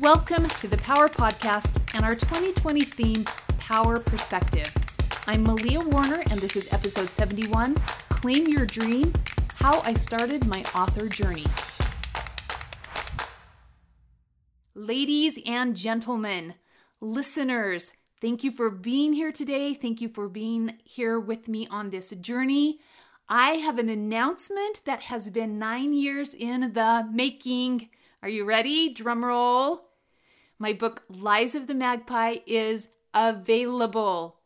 Welcome to the Power Podcast and our 2020 theme, Power Perspective. I'm Malia Warner, and this is episode 71 Claim Your Dream How I Started My Author Journey. Ladies and gentlemen, listeners, thank you for being here today. Thank you for being here with me on this journey. I have an announcement that has been nine years in the making. Are you ready? Drum roll. My book, Lies of the Magpie, is available.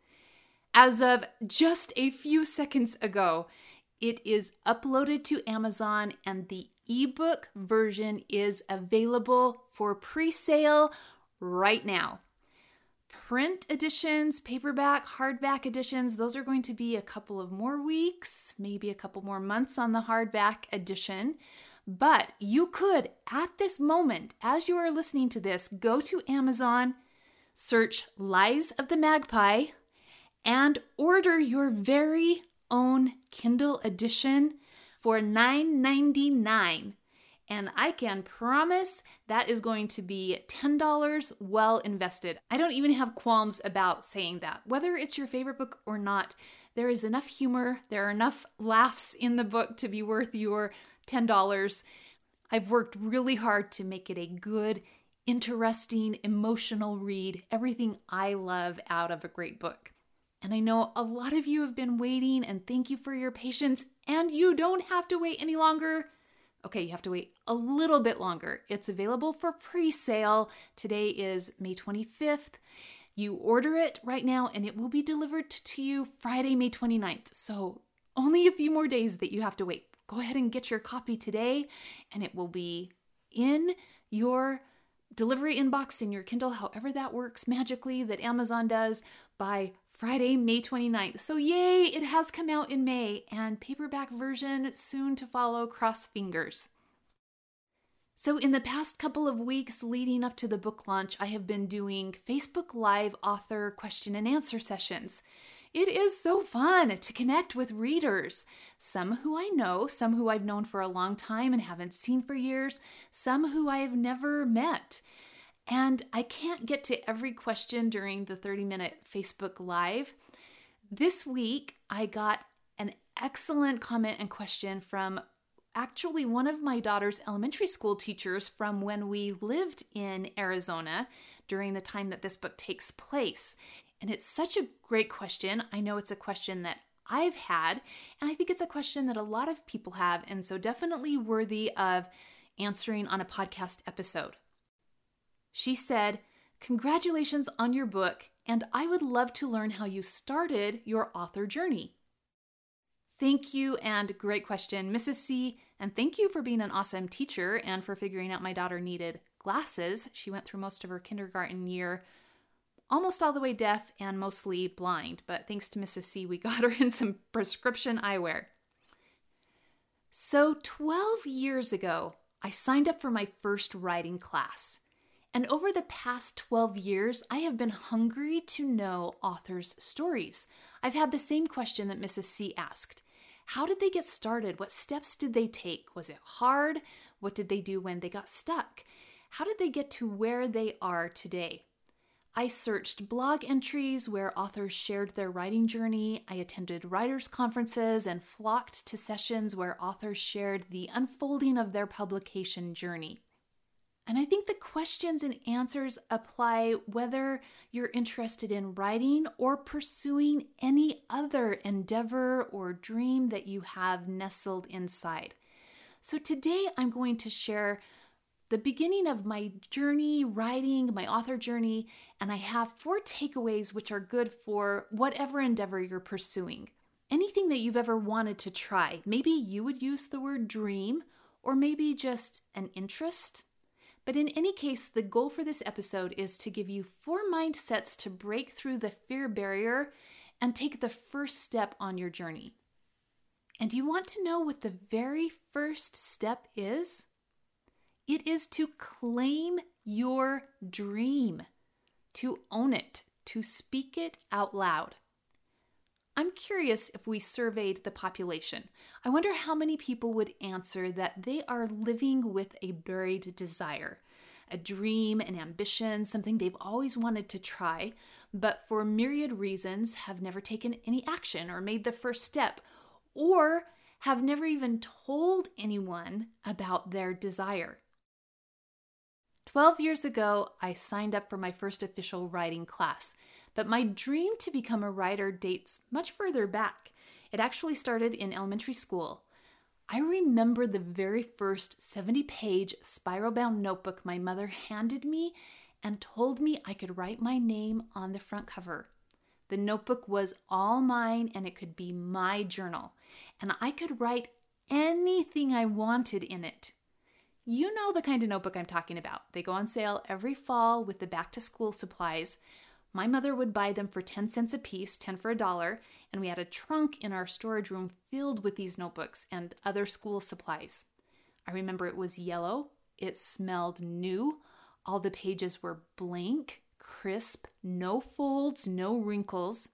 As of just a few seconds ago, it is uploaded to Amazon and the ebook version is available for pre sale right now print editions, paperback, hardback editions, those are going to be a couple of more weeks, maybe a couple more months on the hardback edition. But you could, at this moment, as you are listening to this, go to Amazon, search Lies of the Magpie, and order your very own Kindle edition for $9.99 and I can promise that is going to be $10 well invested. I don't even have qualms about saying that. Whether it's your favorite book or not, there is enough humor, there are enough laughs in the book to be worth your $10. I've worked really hard to make it a good, interesting, emotional read, everything I love out of a great book. And I know a lot of you have been waiting, and thank you for your patience. And you don't have to wait any longer. Okay, you have to wait a little bit longer. It's available for pre sale. Today is May 25th. You order it right now and it will be delivered to you Friday, May 29th. So, only a few more days that you have to wait. Go ahead and get your copy today and it will be in your delivery inbox in your Kindle, however that works magically that Amazon does by Friday, May 29th. So, yay, it has come out in May, and paperback version soon to follow, cross fingers. So, in the past couple of weeks leading up to the book launch, I have been doing Facebook Live author question and answer sessions. It is so fun to connect with readers, some who I know, some who I've known for a long time and haven't seen for years, some who I have never met. And I can't get to every question during the 30 minute Facebook Live. This week, I got an excellent comment and question from actually one of my daughter's elementary school teachers from when we lived in Arizona during the time that this book takes place. And it's such a great question. I know it's a question that I've had, and I think it's a question that a lot of people have, and so definitely worthy of answering on a podcast episode. She said, Congratulations on your book, and I would love to learn how you started your author journey. Thank you, and great question, Mrs. C. And thank you for being an awesome teacher and for figuring out my daughter needed glasses. She went through most of her kindergarten year almost all the way deaf and mostly blind, but thanks to Mrs. C, we got her in some prescription eyewear. So, 12 years ago, I signed up for my first writing class. And over the past 12 years, I have been hungry to know authors' stories. I've had the same question that Mrs. C asked How did they get started? What steps did they take? Was it hard? What did they do when they got stuck? How did they get to where they are today? I searched blog entries where authors shared their writing journey. I attended writers' conferences and flocked to sessions where authors shared the unfolding of their publication journey. And I think the questions and answers apply whether you're interested in writing or pursuing any other endeavor or dream that you have nestled inside. So today I'm going to share the beginning of my journey writing, my author journey, and I have four takeaways which are good for whatever endeavor you're pursuing. Anything that you've ever wanted to try. Maybe you would use the word dream, or maybe just an interest, but in any case, the goal for this episode is to give you four mindsets to break through the fear barrier and take the first step on your journey. And you want to know what the very first step is? It is to claim your dream, to own it, to speak it out loud. I'm curious if we surveyed the population. I wonder how many people would answer that they are living with a buried desire. a dream, an ambition, something they've always wanted to try, but for myriad reasons have never taken any action or made the first step, or have never even told anyone about their desire. 12 years ago, I signed up for my first official writing class, but my dream to become a writer dates much further back. It actually started in elementary school. I remember the very first 70 page spiral bound notebook my mother handed me and told me I could write my name on the front cover. The notebook was all mine and it could be my journal, and I could write anything I wanted in it. You know the kind of notebook I'm talking about. They go on sale every fall with the back to school supplies. My mother would buy them for 10 cents a piece, 10 for a dollar, and we had a trunk in our storage room filled with these notebooks and other school supplies. I remember it was yellow, it smelled new, all the pages were blank, crisp, no folds, no wrinkles.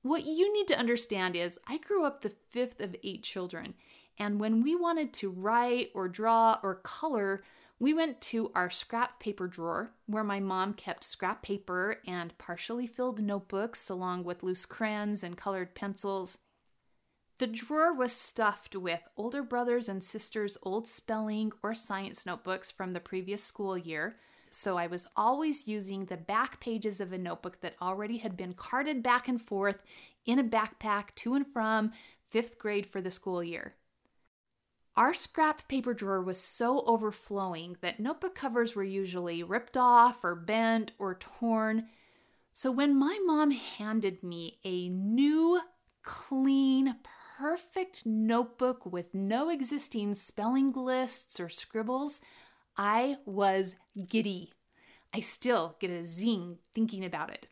What you need to understand is I grew up the fifth of eight children, and when we wanted to write or draw or color, we went to our scrap paper drawer where my mom kept scrap paper and partially filled notebooks along with loose crayons and colored pencils. The drawer was stuffed with older brothers and sisters' old spelling or science notebooks from the previous school year, so I was always using the back pages of a notebook that already had been carted back and forth in a backpack to and from fifth grade for the school year. Our scrap paper drawer was so overflowing that notebook covers were usually ripped off or bent or torn. So when my mom handed me a new, clean, perfect notebook with no existing spelling lists or scribbles, I was giddy. I still get a zing thinking about it.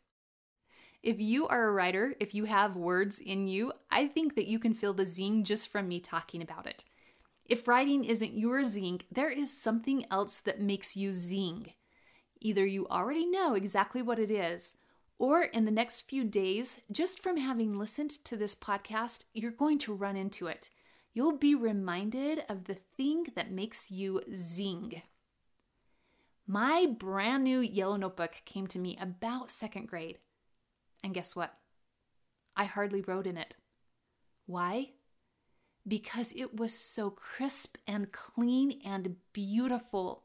If you are a writer, if you have words in you, I think that you can feel the zing just from me talking about it. If writing isn't your zing, there is something else that makes you zing. Either you already know exactly what it is, or in the next few days, just from having listened to this podcast, you're going to run into it. You'll be reminded of the thing that makes you zing. My brand new yellow notebook came to me about second grade. And guess what? I hardly wrote in it. Why? Because it was so crisp and clean and beautiful.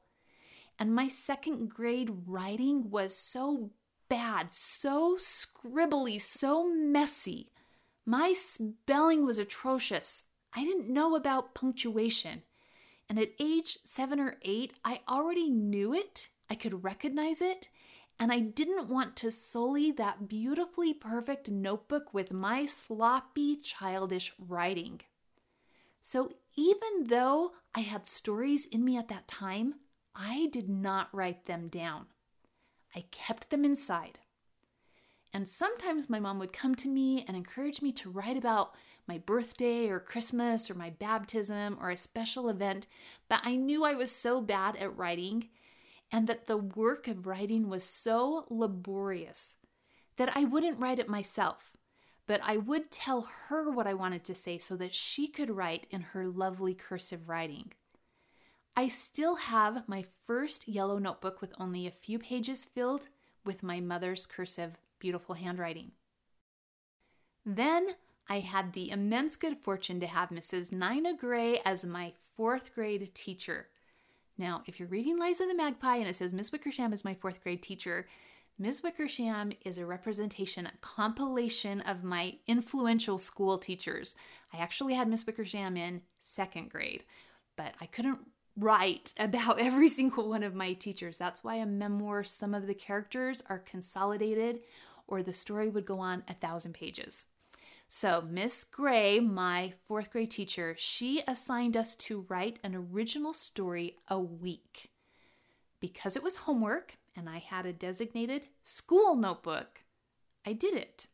And my second grade writing was so bad, so scribbly, so messy. My spelling was atrocious. I didn't know about punctuation. And at age seven or eight, I already knew it, I could recognize it, and I didn't want to sully that beautifully perfect notebook with my sloppy, childish writing. So even though I had stories in me at that time, I did not write them down. I kept them inside. And sometimes my mom would come to me and encourage me to write about my birthday or Christmas or my baptism or a special event, but I knew I was so bad at writing and that the work of writing was so laborious that I wouldn't write it myself but I would tell her what I wanted to say so that she could write in her lovely cursive writing. I still have my first yellow notebook with only a few pages filled with my mother's cursive, beautiful handwriting. Then I had the immense good fortune to have Mrs. Nina Gray as my fourth grade teacher. Now, if you're reading Lies of the Magpie and it says Miss Wickersham is my fourth grade teacher, Ms. Wickersham is a representation, a compilation of my influential school teachers. I actually had Miss Wickersham in second grade, but I couldn't write about every single one of my teachers. That's why a memoir, some of the characters are consolidated, or the story would go on a thousand pages. So, Miss Gray, my fourth grade teacher, she assigned us to write an original story a week. Because it was homework and I had a designated school notebook, I did it.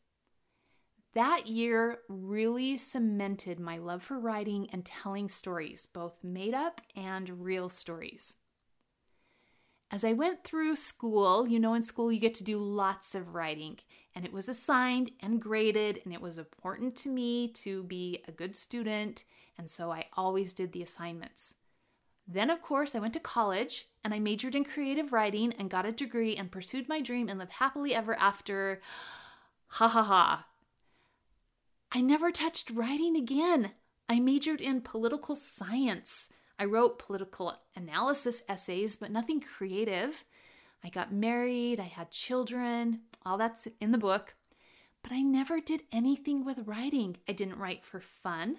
That year really cemented my love for writing and telling stories, both made up and real stories. As I went through school, you know, in school you get to do lots of writing, and it was assigned and graded, and it was important to me to be a good student, and so I always did the assignments. Then, of course, I went to college and I majored in creative writing and got a degree and pursued my dream and lived happily ever after. Ha ha ha. I never touched writing again. I majored in political science. I wrote political analysis essays, but nothing creative. I got married, I had children, all that's in the book. But I never did anything with writing. I didn't write for fun.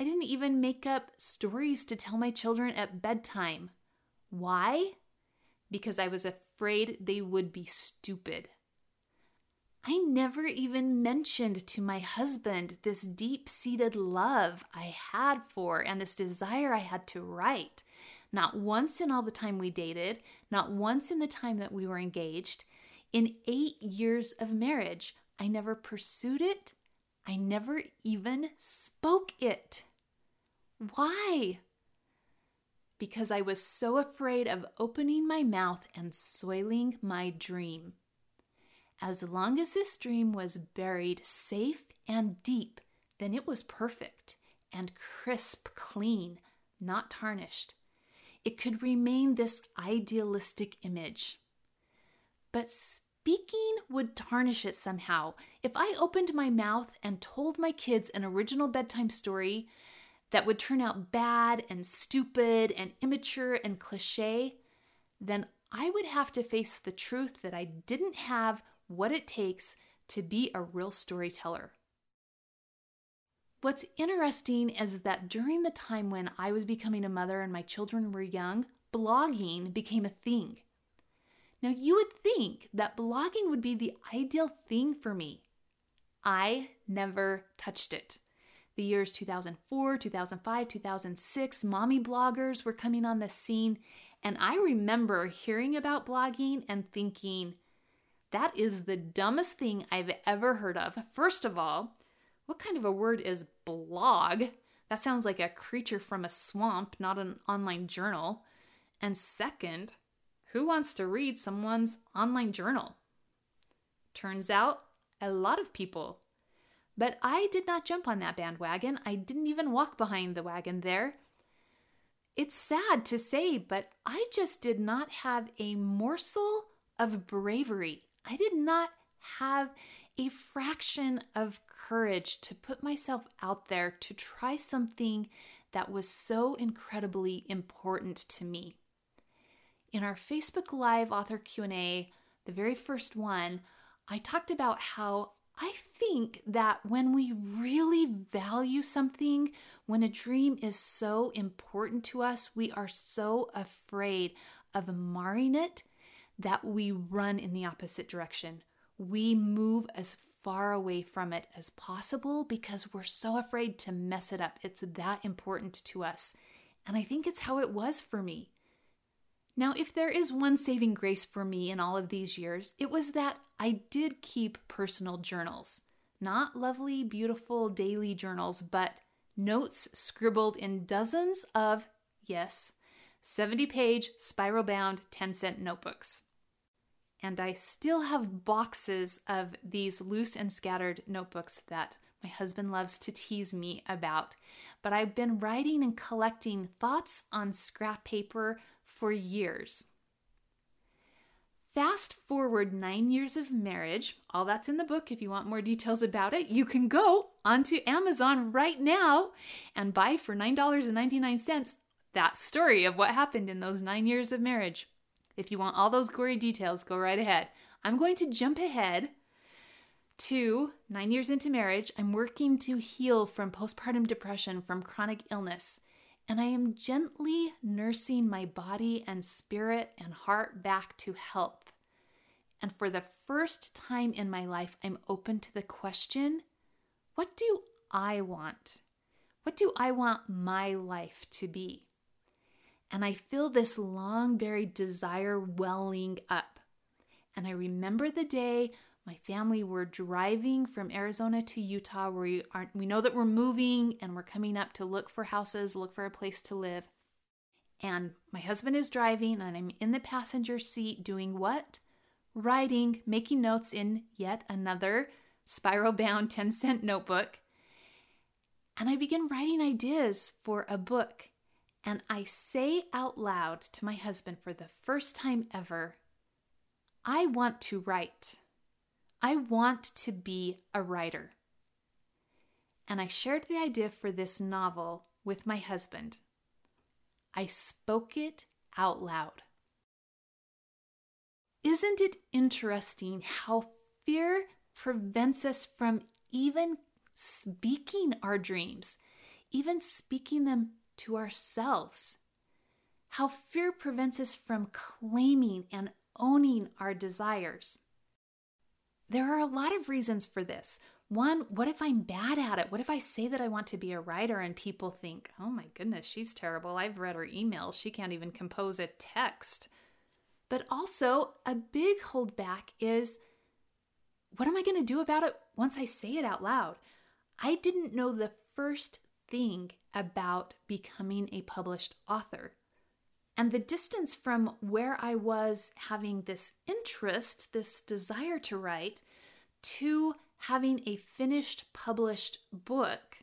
I didn't even make up stories to tell my children at bedtime. Why? Because I was afraid they would be stupid. I never even mentioned to my husband this deep seated love I had for and this desire I had to write. Not once in all the time we dated, not once in the time that we were engaged. In eight years of marriage, I never pursued it. I never even spoke it. Why? Because I was so afraid of opening my mouth and soiling my dream. As long as this dream was buried safe and deep, then it was perfect and crisp clean, not tarnished. It could remain this idealistic image. But speaking would tarnish it somehow. If I opened my mouth and told my kids an original bedtime story that would turn out bad and stupid and immature and cliche, then I would have to face the truth that I didn't have what it takes to be a real storyteller. What's interesting is that during the time when I was becoming a mother and my children were young, blogging became a thing. Now, you would think that blogging would be the ideal thing for me. I never touched it. The years 2004, 2005, 2006, mommy bloggers were coming on the scene, and I remember hearing about blogging and thinking, that is the dumbest thing I've ever heard of. First of all, what kind of a word is blog? That sounds like a creature from a swamp, not an online journal. And second, who wants to read someone's online journal? Turns out, a lot of people. But I did not jump on that bandwagon. I didn't even walk behind the wagon there. It's sad to say, but I just did not have a morsel of bravery I did not have a fraction of courage to put myself out there to try something that was so incredibly important to me. In our Facebook Live author Q&A, the very first one, I talked about how I think that when we really value something, when a dream is so important to us, we are so afraid of marring it that we run in the opposite direction. We move as far away from it as possible because we're so afraid to mess it up. It's that important to us. And I think it's how it was for me. Now, if there is one saving grace for me in all of these years, it was that I did keep personal journals. Not lovely, beautiful daily journals, but notes scribbled in dozens of, yes, 70 page, spiral bound, 10 cent notebooks and I still have boxes of these loose and scattered notebooks that my husband loves to tease me about. But I've been writing and collecting thoughts on scrap paper for years. Fast forward nine years of marriage, all that's in the book. If you want more details about it, you can go onto Amazon right now and buy for $9.99 that story of what happened in those nine years of marriage. If you want all those gory details, go right ahead. I'm going to jump ahead to nine years into marriage. I'm working to heal from postpartum depression, from chronic illness, and I am gently nursing my body and spirit and heart back to health. And for the first time in my life, I'm open to the question what do I want? What do I want my life to be? and I feel this long buried desire welling up. And I remember the day my family were driving from Arizona to Utah, where we, are, we know that we're moving and we're coming up to look for houses, look for a place to live. And my husband is driving, and I'm in the passenger seat doing what? Writing, making notes in yet another spiral bound 10 cent notebook. And I begin writing ideas for a book and I say out loud to my husband for the first time ever, I want to write. I want to be a writer. And I shared the idea for this novel with my husband. I spoke it out loud. Isn't it interesting how fear prevents us from even speaking our dreams, even speaking them to ourselves? How fear prevents us from claiming and owning our desires. There are a lot of reasons for this. One, what if I'm bad at it? What if I say that I want to be a writer and people think, oh my goodness, she's terrible. I've read her emails. She can't even compose a text. But also, a big holdback is what am I going to do about it once I say it out loud? I didn't know the first thing about becoming a published author. And the distance from where I was having this interest, this desire to write, to having a finished published book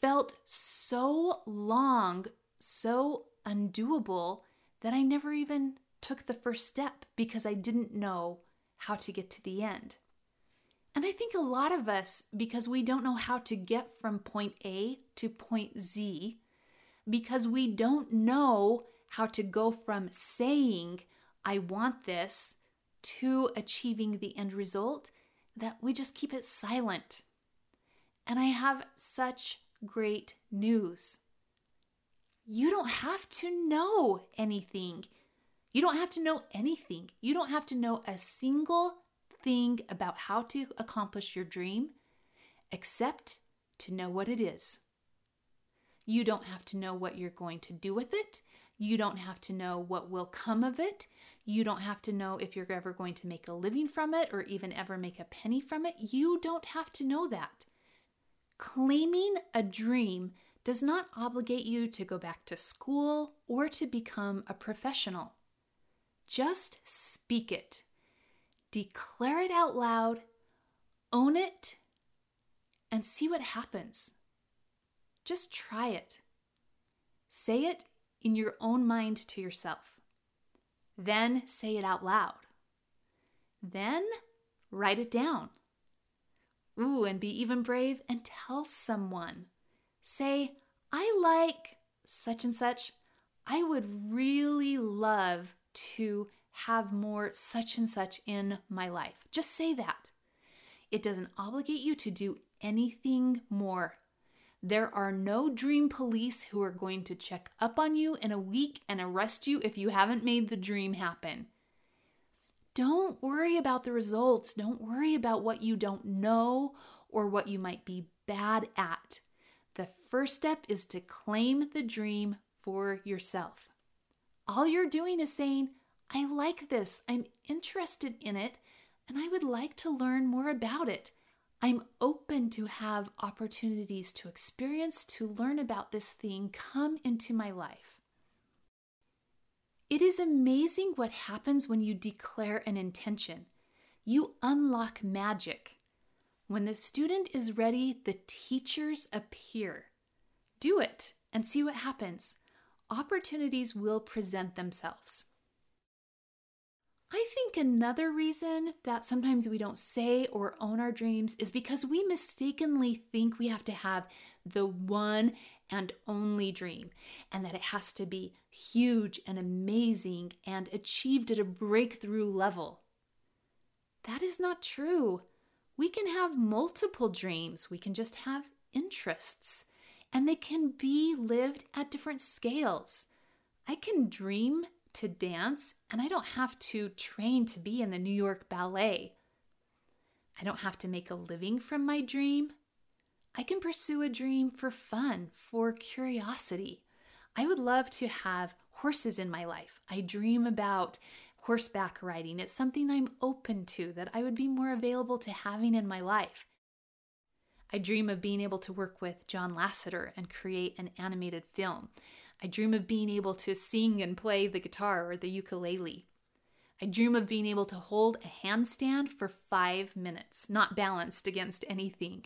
felt so long, so undoable that I never even took the first step because I didn't know how to get to the end. And I think a lot of us, because we don't know how to get from point A to point Z, because we don't know how to go from saying, I want this, to achieving the end result, that we just keep it silent. And I have such great news. You don't have to know anything. You don't have to know anything. You don't have to know a single thing about how to accomplish your dream except to know what it is. You don't have to know what you're going to do with it. You don't have to know what will come of it. You don't have to know if you're ever going to make a living from it or even ever make a penny from it. You don't have to know that. Claiming a dream does not obligate you to go back to school or to become a professional. Just speak it. Declare it out loud, own it, and see what happens. Just try it. Say it in your own mind to yourself. Then say it out loud. Then write it down. Ooh, and be even brave and tell someone. Say, I like such and such. I would really love to have more such and such in my life. Just say that. It doesn't obligate you to do anything more. There are no dream police who are going to check up on you in a week and arrest you if you haven't made the dream happen. Don't worry about the results. Don't worry about what you don't know or what you might be bad at. The first step is to claim the dream for yourself. All you're doing is saying, I like this, I'm interested in it, and I would like to learn more about it. I'm open to have opportunities to experience, to learn about this thing come into my life. It is amazing what happens when you declare an intention. You unlock magic. When the student is ready, the teachers appear. Do it and see what happens. Opportunities will present themselves. I think another reason that sometimes we don't say or own our dreams is because we mistakenly think we have to have the one and only dream and that it has to be huge and amazing and achieved at a breakthrough level. That is not true. We can have multiple dreams, we can just have interests, and they can be lived at different scales. I can dream to dance, and I don't have to train to be in the New York Ballet. I don't have to make a living from my dream. I can pursue a dream for fun, for curiosity. I would love to have horses in my life. I dream about horseback riding. It's something I'm open to that I would be more available to having in my life. I dream of being able to work with John Lasseter and create an animated film. I dream of being able to sing and play the guitar or the ukulele. I dream of being able to hold a handstand for five minutes, not balanced against anything.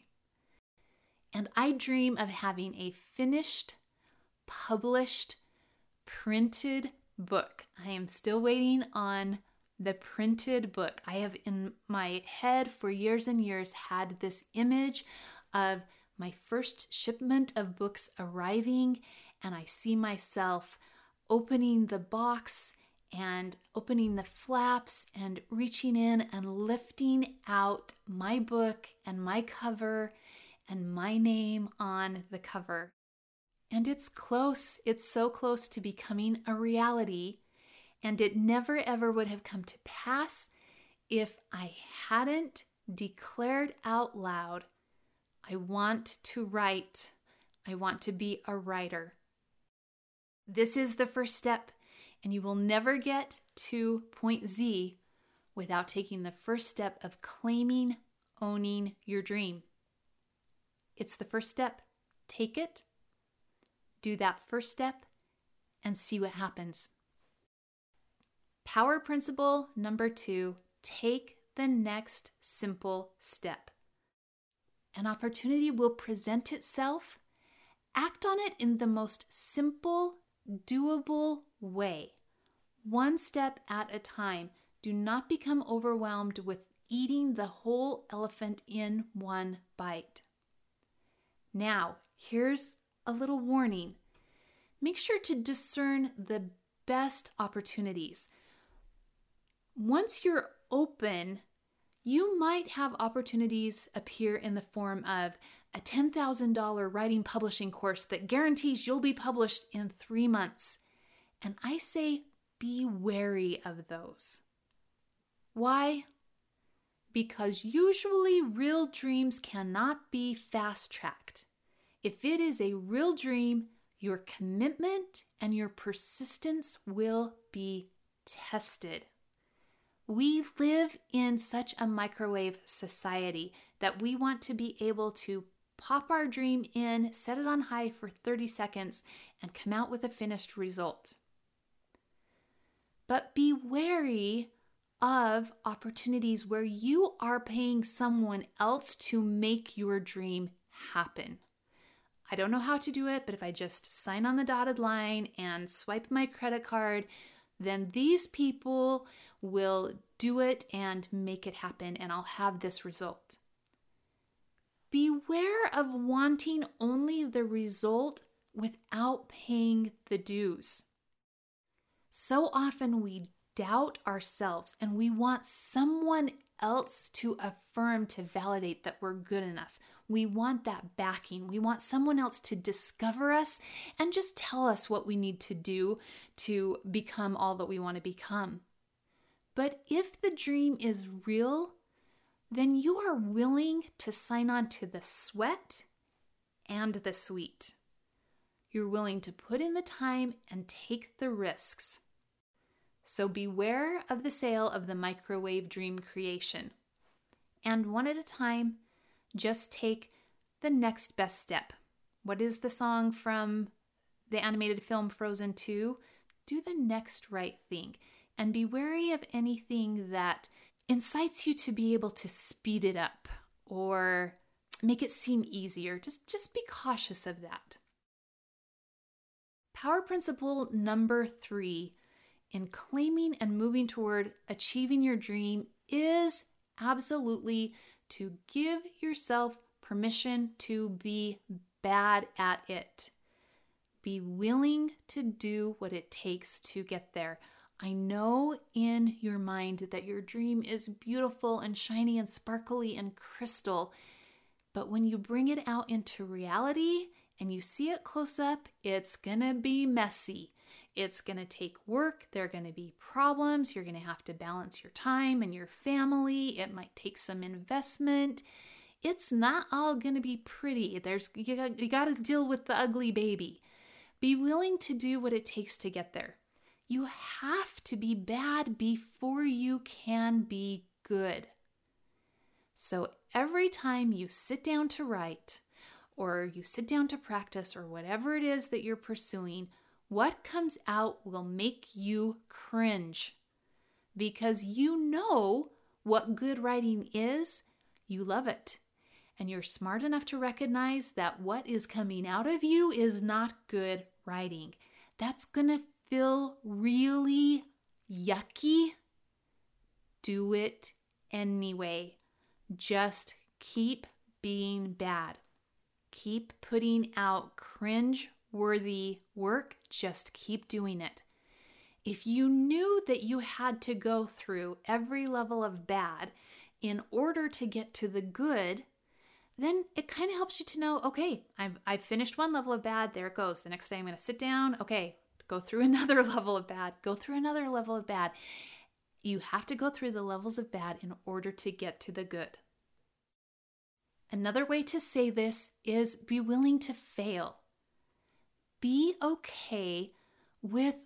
And I dream of having a finished, published printed book. I am still waiting on the printed book. I have in my head for years and years had this image of my first shipment of books arriving, and I see myself opening the box and opening the flaps and reaching in and lifting out my book and my cover and my name on the cover. And it's close, it's so close to becoming a reality. And it never ever would have come to pass if I hadn't declared out loud I want to write, I want to be a writer. This is the first step, and you will never get to point Z without taking the first step of claiming, owning your dream. It's the first step. Take it, do that first step, and see what happens. Power principle number two take the next simple step. An opportunity will present itself. Act on it in the most simple, doable way, one step at a time. Do not become overwhelmed with eating the whole elephant in one bite. Now, here's a little warning make sure to discern the best opportunities. Once you're open, you might have opportunities appear in the form of a $10,000 writing publishing course that guarantees you'll be published in three months. And I say be wary of those. Why? because usually real dreams cannot be fast tracked. If it is a real dream, your commitment and your persistence will be tested. We live in such a microwave society that we want to be able to pop our dream in, set it on high for 30 seconds, and come out with a finished result. But be wary of opportunities where you are paying someone else to make your dream happen. I don't know how to do it, but if I just sign on the dotted line and swipe my credit card, then these people will do it and make it happen, and I'll have this result. Beware of wanting only the result without paying the dues. So often we doubt ourselves and we want someone else to affirm, to validate that we're good enough. We want that backing. We want someone else to discover us and just tell us what we need to do to become all that we want to become. But if the dream is real, then you are willing to sign on to the sweat and the sweet. You're willing to put in the time and take the risks. So beware of the sale of the microwave dream creation. And one at a time, just take the next best step. What is the song from the animated film Frozen 2? Do the next right thing and be wary of anything that incites you to be able to speed it up or make it seem easier. Just, just be cautious of that. Power principle number three in claiming and moving toward achieving your dream is absolutely to give yourself permission to be bad at it. Be willing to do what it takes to get there. I know in your mind that your dream is beautiful and shiny and sparkly and crystal, but when you bring it out into reality and you see it close up, it's gonna be messy. It's to take work. There are to be problems. You're to have to balance your time and your family. It might take some investment. It's not all to be pretty. There's you got, you got to deal with the ugly baby. Be willing to do what it takes to get there. You have to be bad before you can be good. So every time you sit down to write, or you sit down to practice, or whatever it is that you're pursuing, what comes out will make you cringe because you know what good writing is, you love it, and you're smart enough to recognize that what is coming out of you is not good writing. That's going to feel really yucky. Do it anyway. Just keep being bad. Keep putting out cringe worthy work. Just keep doing it. If you knew that you had to go through every level of bad in order to get to the good, then it kind of helps you to know okay, I've, I've finished one level of bad, there it goes. The next day I'm going to sit down, okay, go through another level of bad, go through another level of bad. You have to go through the levels of bad in order to get to the good. Another way to say this is be willing to fail. Be okay with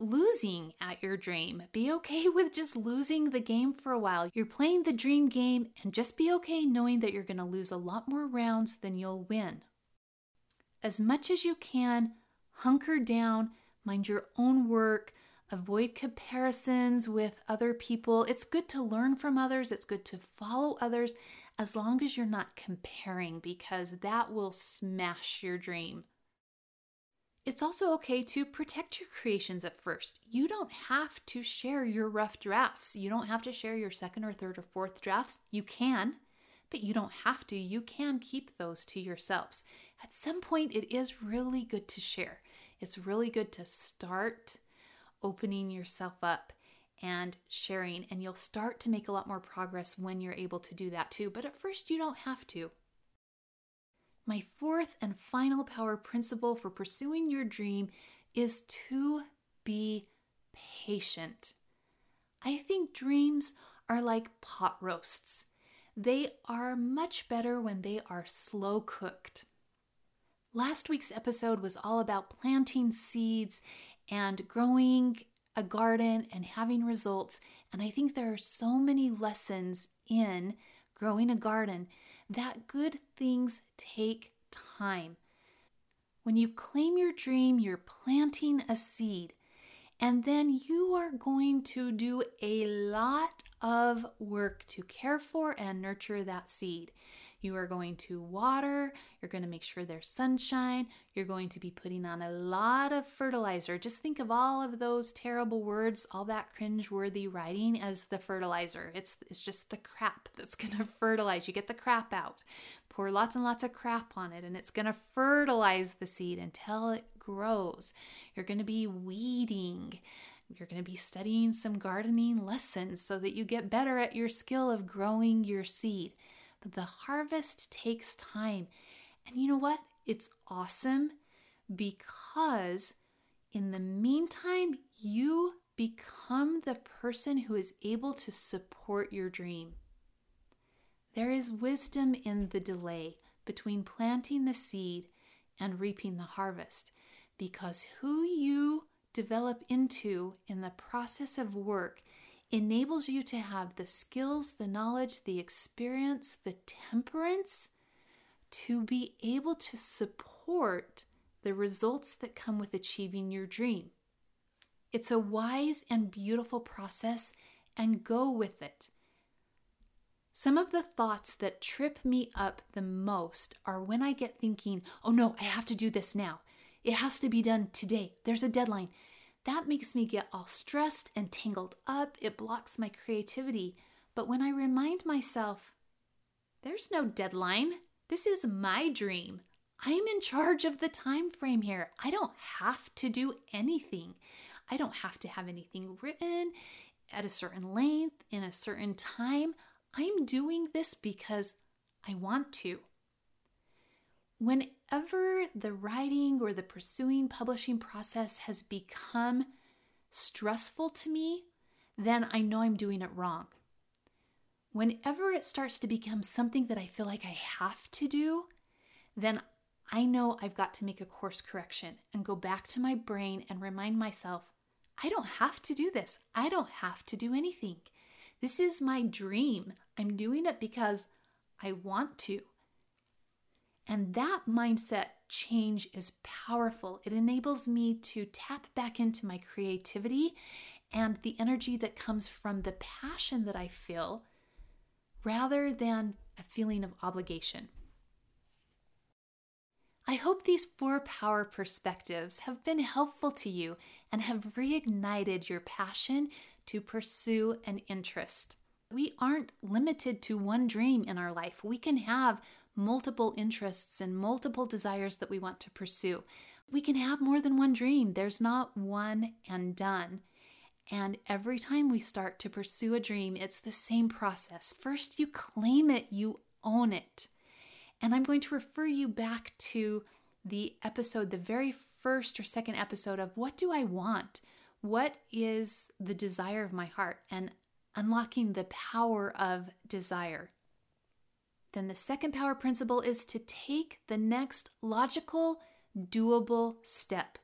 losing at your dream. Be okay with just losing the game for a while. You're playing the dream game, and just be okay knowing that you're going to lose a lot more rounds than you'll win. As much as you can, hunker down, mind your own work, avoid comparisons with other people. It's good to learn from others, it's good to follow others as long as you're not comparing, because that will smash your dream. It's also okay to protect your creations at first. You don't have to share your rough drafts. You don't have to share your second or third or fourth drafts. You can, but you don't have to. You can keep those to yourselves. At some point, it is really good to share. It's really good to start opening yourself up and sharing, and you'll start to make a lot more progress when you're able to do that too. But at first, you don't have to. My fourth and final power principle for pursuing your dream is to be patient. I think dreams are like pot roasts. They are much better when they are slow cooked. Last week's episode was all about planting seeds and growing a garden and having results. And I think there are so many lessons in growing a garden that good things take time. When you claim your dream, you're planting a seed, and then you are going to do a lot of work to care for and nurture that seed. You are going to water, you're going to make sure there's sunshine, you're going to be putting on a lot of fertilizer. Just think of all of those terrible words, all that cringe-worthy writing as the fertilizer. It's it's just the crap that's going to fertilize. You get the crap out. Pour lots and lots of crap on it and it's going to fertilize the seed until it grows. You're going to be weeding. You're going to be studying some gardening lessons so that you get better at your skill of growing your seed. The harvest takes time. And you know what? It's awesome because in the meantime, you become the person who is able to support your dream. There is wisdom in the delay between planting the seed and reaping the harvest because who you develop into in the process of work enables you to have the skills, the knowledge, the experience, the temperance to be able to support the results that come with achieving your dream. It's a wise and beautiful process, and go with it. Some of the thoughts that trip me up the most are when I get thinking, oh no, I have to do this now. It has to be done today. There's a deadline. That makes me get all stressed and tangled up. It blocks my creativity. But when I remind myself, there's no deadline. This is my dream. I'm in charge of the time frame here. I don't have to do anything. I don't have to have anything written at a certain length in a certain time. I'm doing this because I want to. Whenever the writing or the pursuing publishing process has become stressful to me, then I know I'm doing it wrong. Whenever it starts to become something that I feel like I have to do, then I know I've got to make a course correction and go back to my brain and remind myself I don't have to do this. I don't have to do anything. This is my dream. I'm doing it because I want to. And that mindset change is powerful. It enables me to tap back into my creativity and the energy that comes from the passion that I feel rather than a feeling of obligation. I hope these four power perspectives have been helpful to you and have reignited your passion to pursue an interest. We aren't limited to one dream in our life. We can have multiple interests and multiple desires that we want to pursue. We can have more than one dream. There's not one and done. And every time we start to pursue a dream, it's the same process. First, you claim it, you own it. And I'm going to refer you back to the episode, the very first or second episode of What Do I Want? What is the desire of my heart? And unlocking the power of desire. Then the second power principle is to take the next logical, doable step.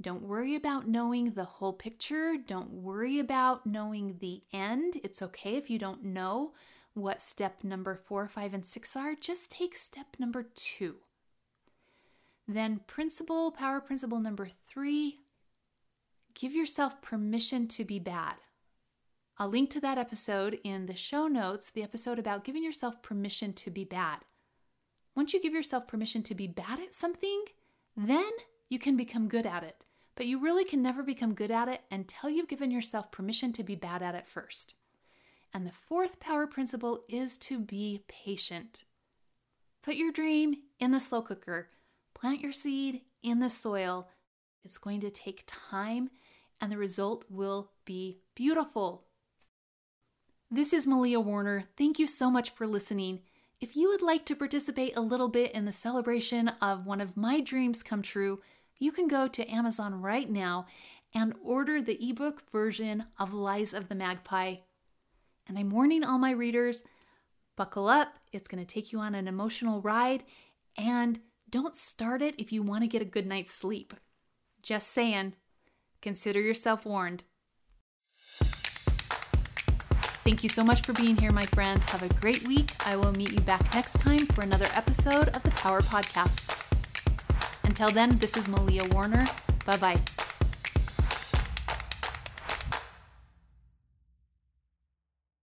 Don't worry about knowing the whole picture. Don't worry about knowing the end. It's okay if you don't know what step number four, five, and six are, just take step number two. Then, principle, power principle number three give yourself permission to be bad. I'll link to that episode in the show notes, the episode about giving yourself permission to be bad. Once you give yourself permission to be bad at something, then you can become good at it. But you really can never become good at it until you've given yourself permission to be bad at it first. And the fourth power principle is to be patient. Put your dream in the slow cooker, plant your seed in the soil. It's going to take time, and the result will be beautiful. This is Malia Warner. Thank you so much for listening. If you would like to participate a little bit in the celebration of one of my dreams come true, you can go to Amazon right now and order the ebook version of Lies of the Magpie and I'm warning all my readers buckle up, it's going to take you on an emotional ride, and don't start it if you want to get a good night's sleep. Just saying, consider yourself warned. Thank you so much for being here, my friends. Have a great week. I will meet you back next time for another episode of the Power Podcast. Until then, this is Malia Warner. Bye bye.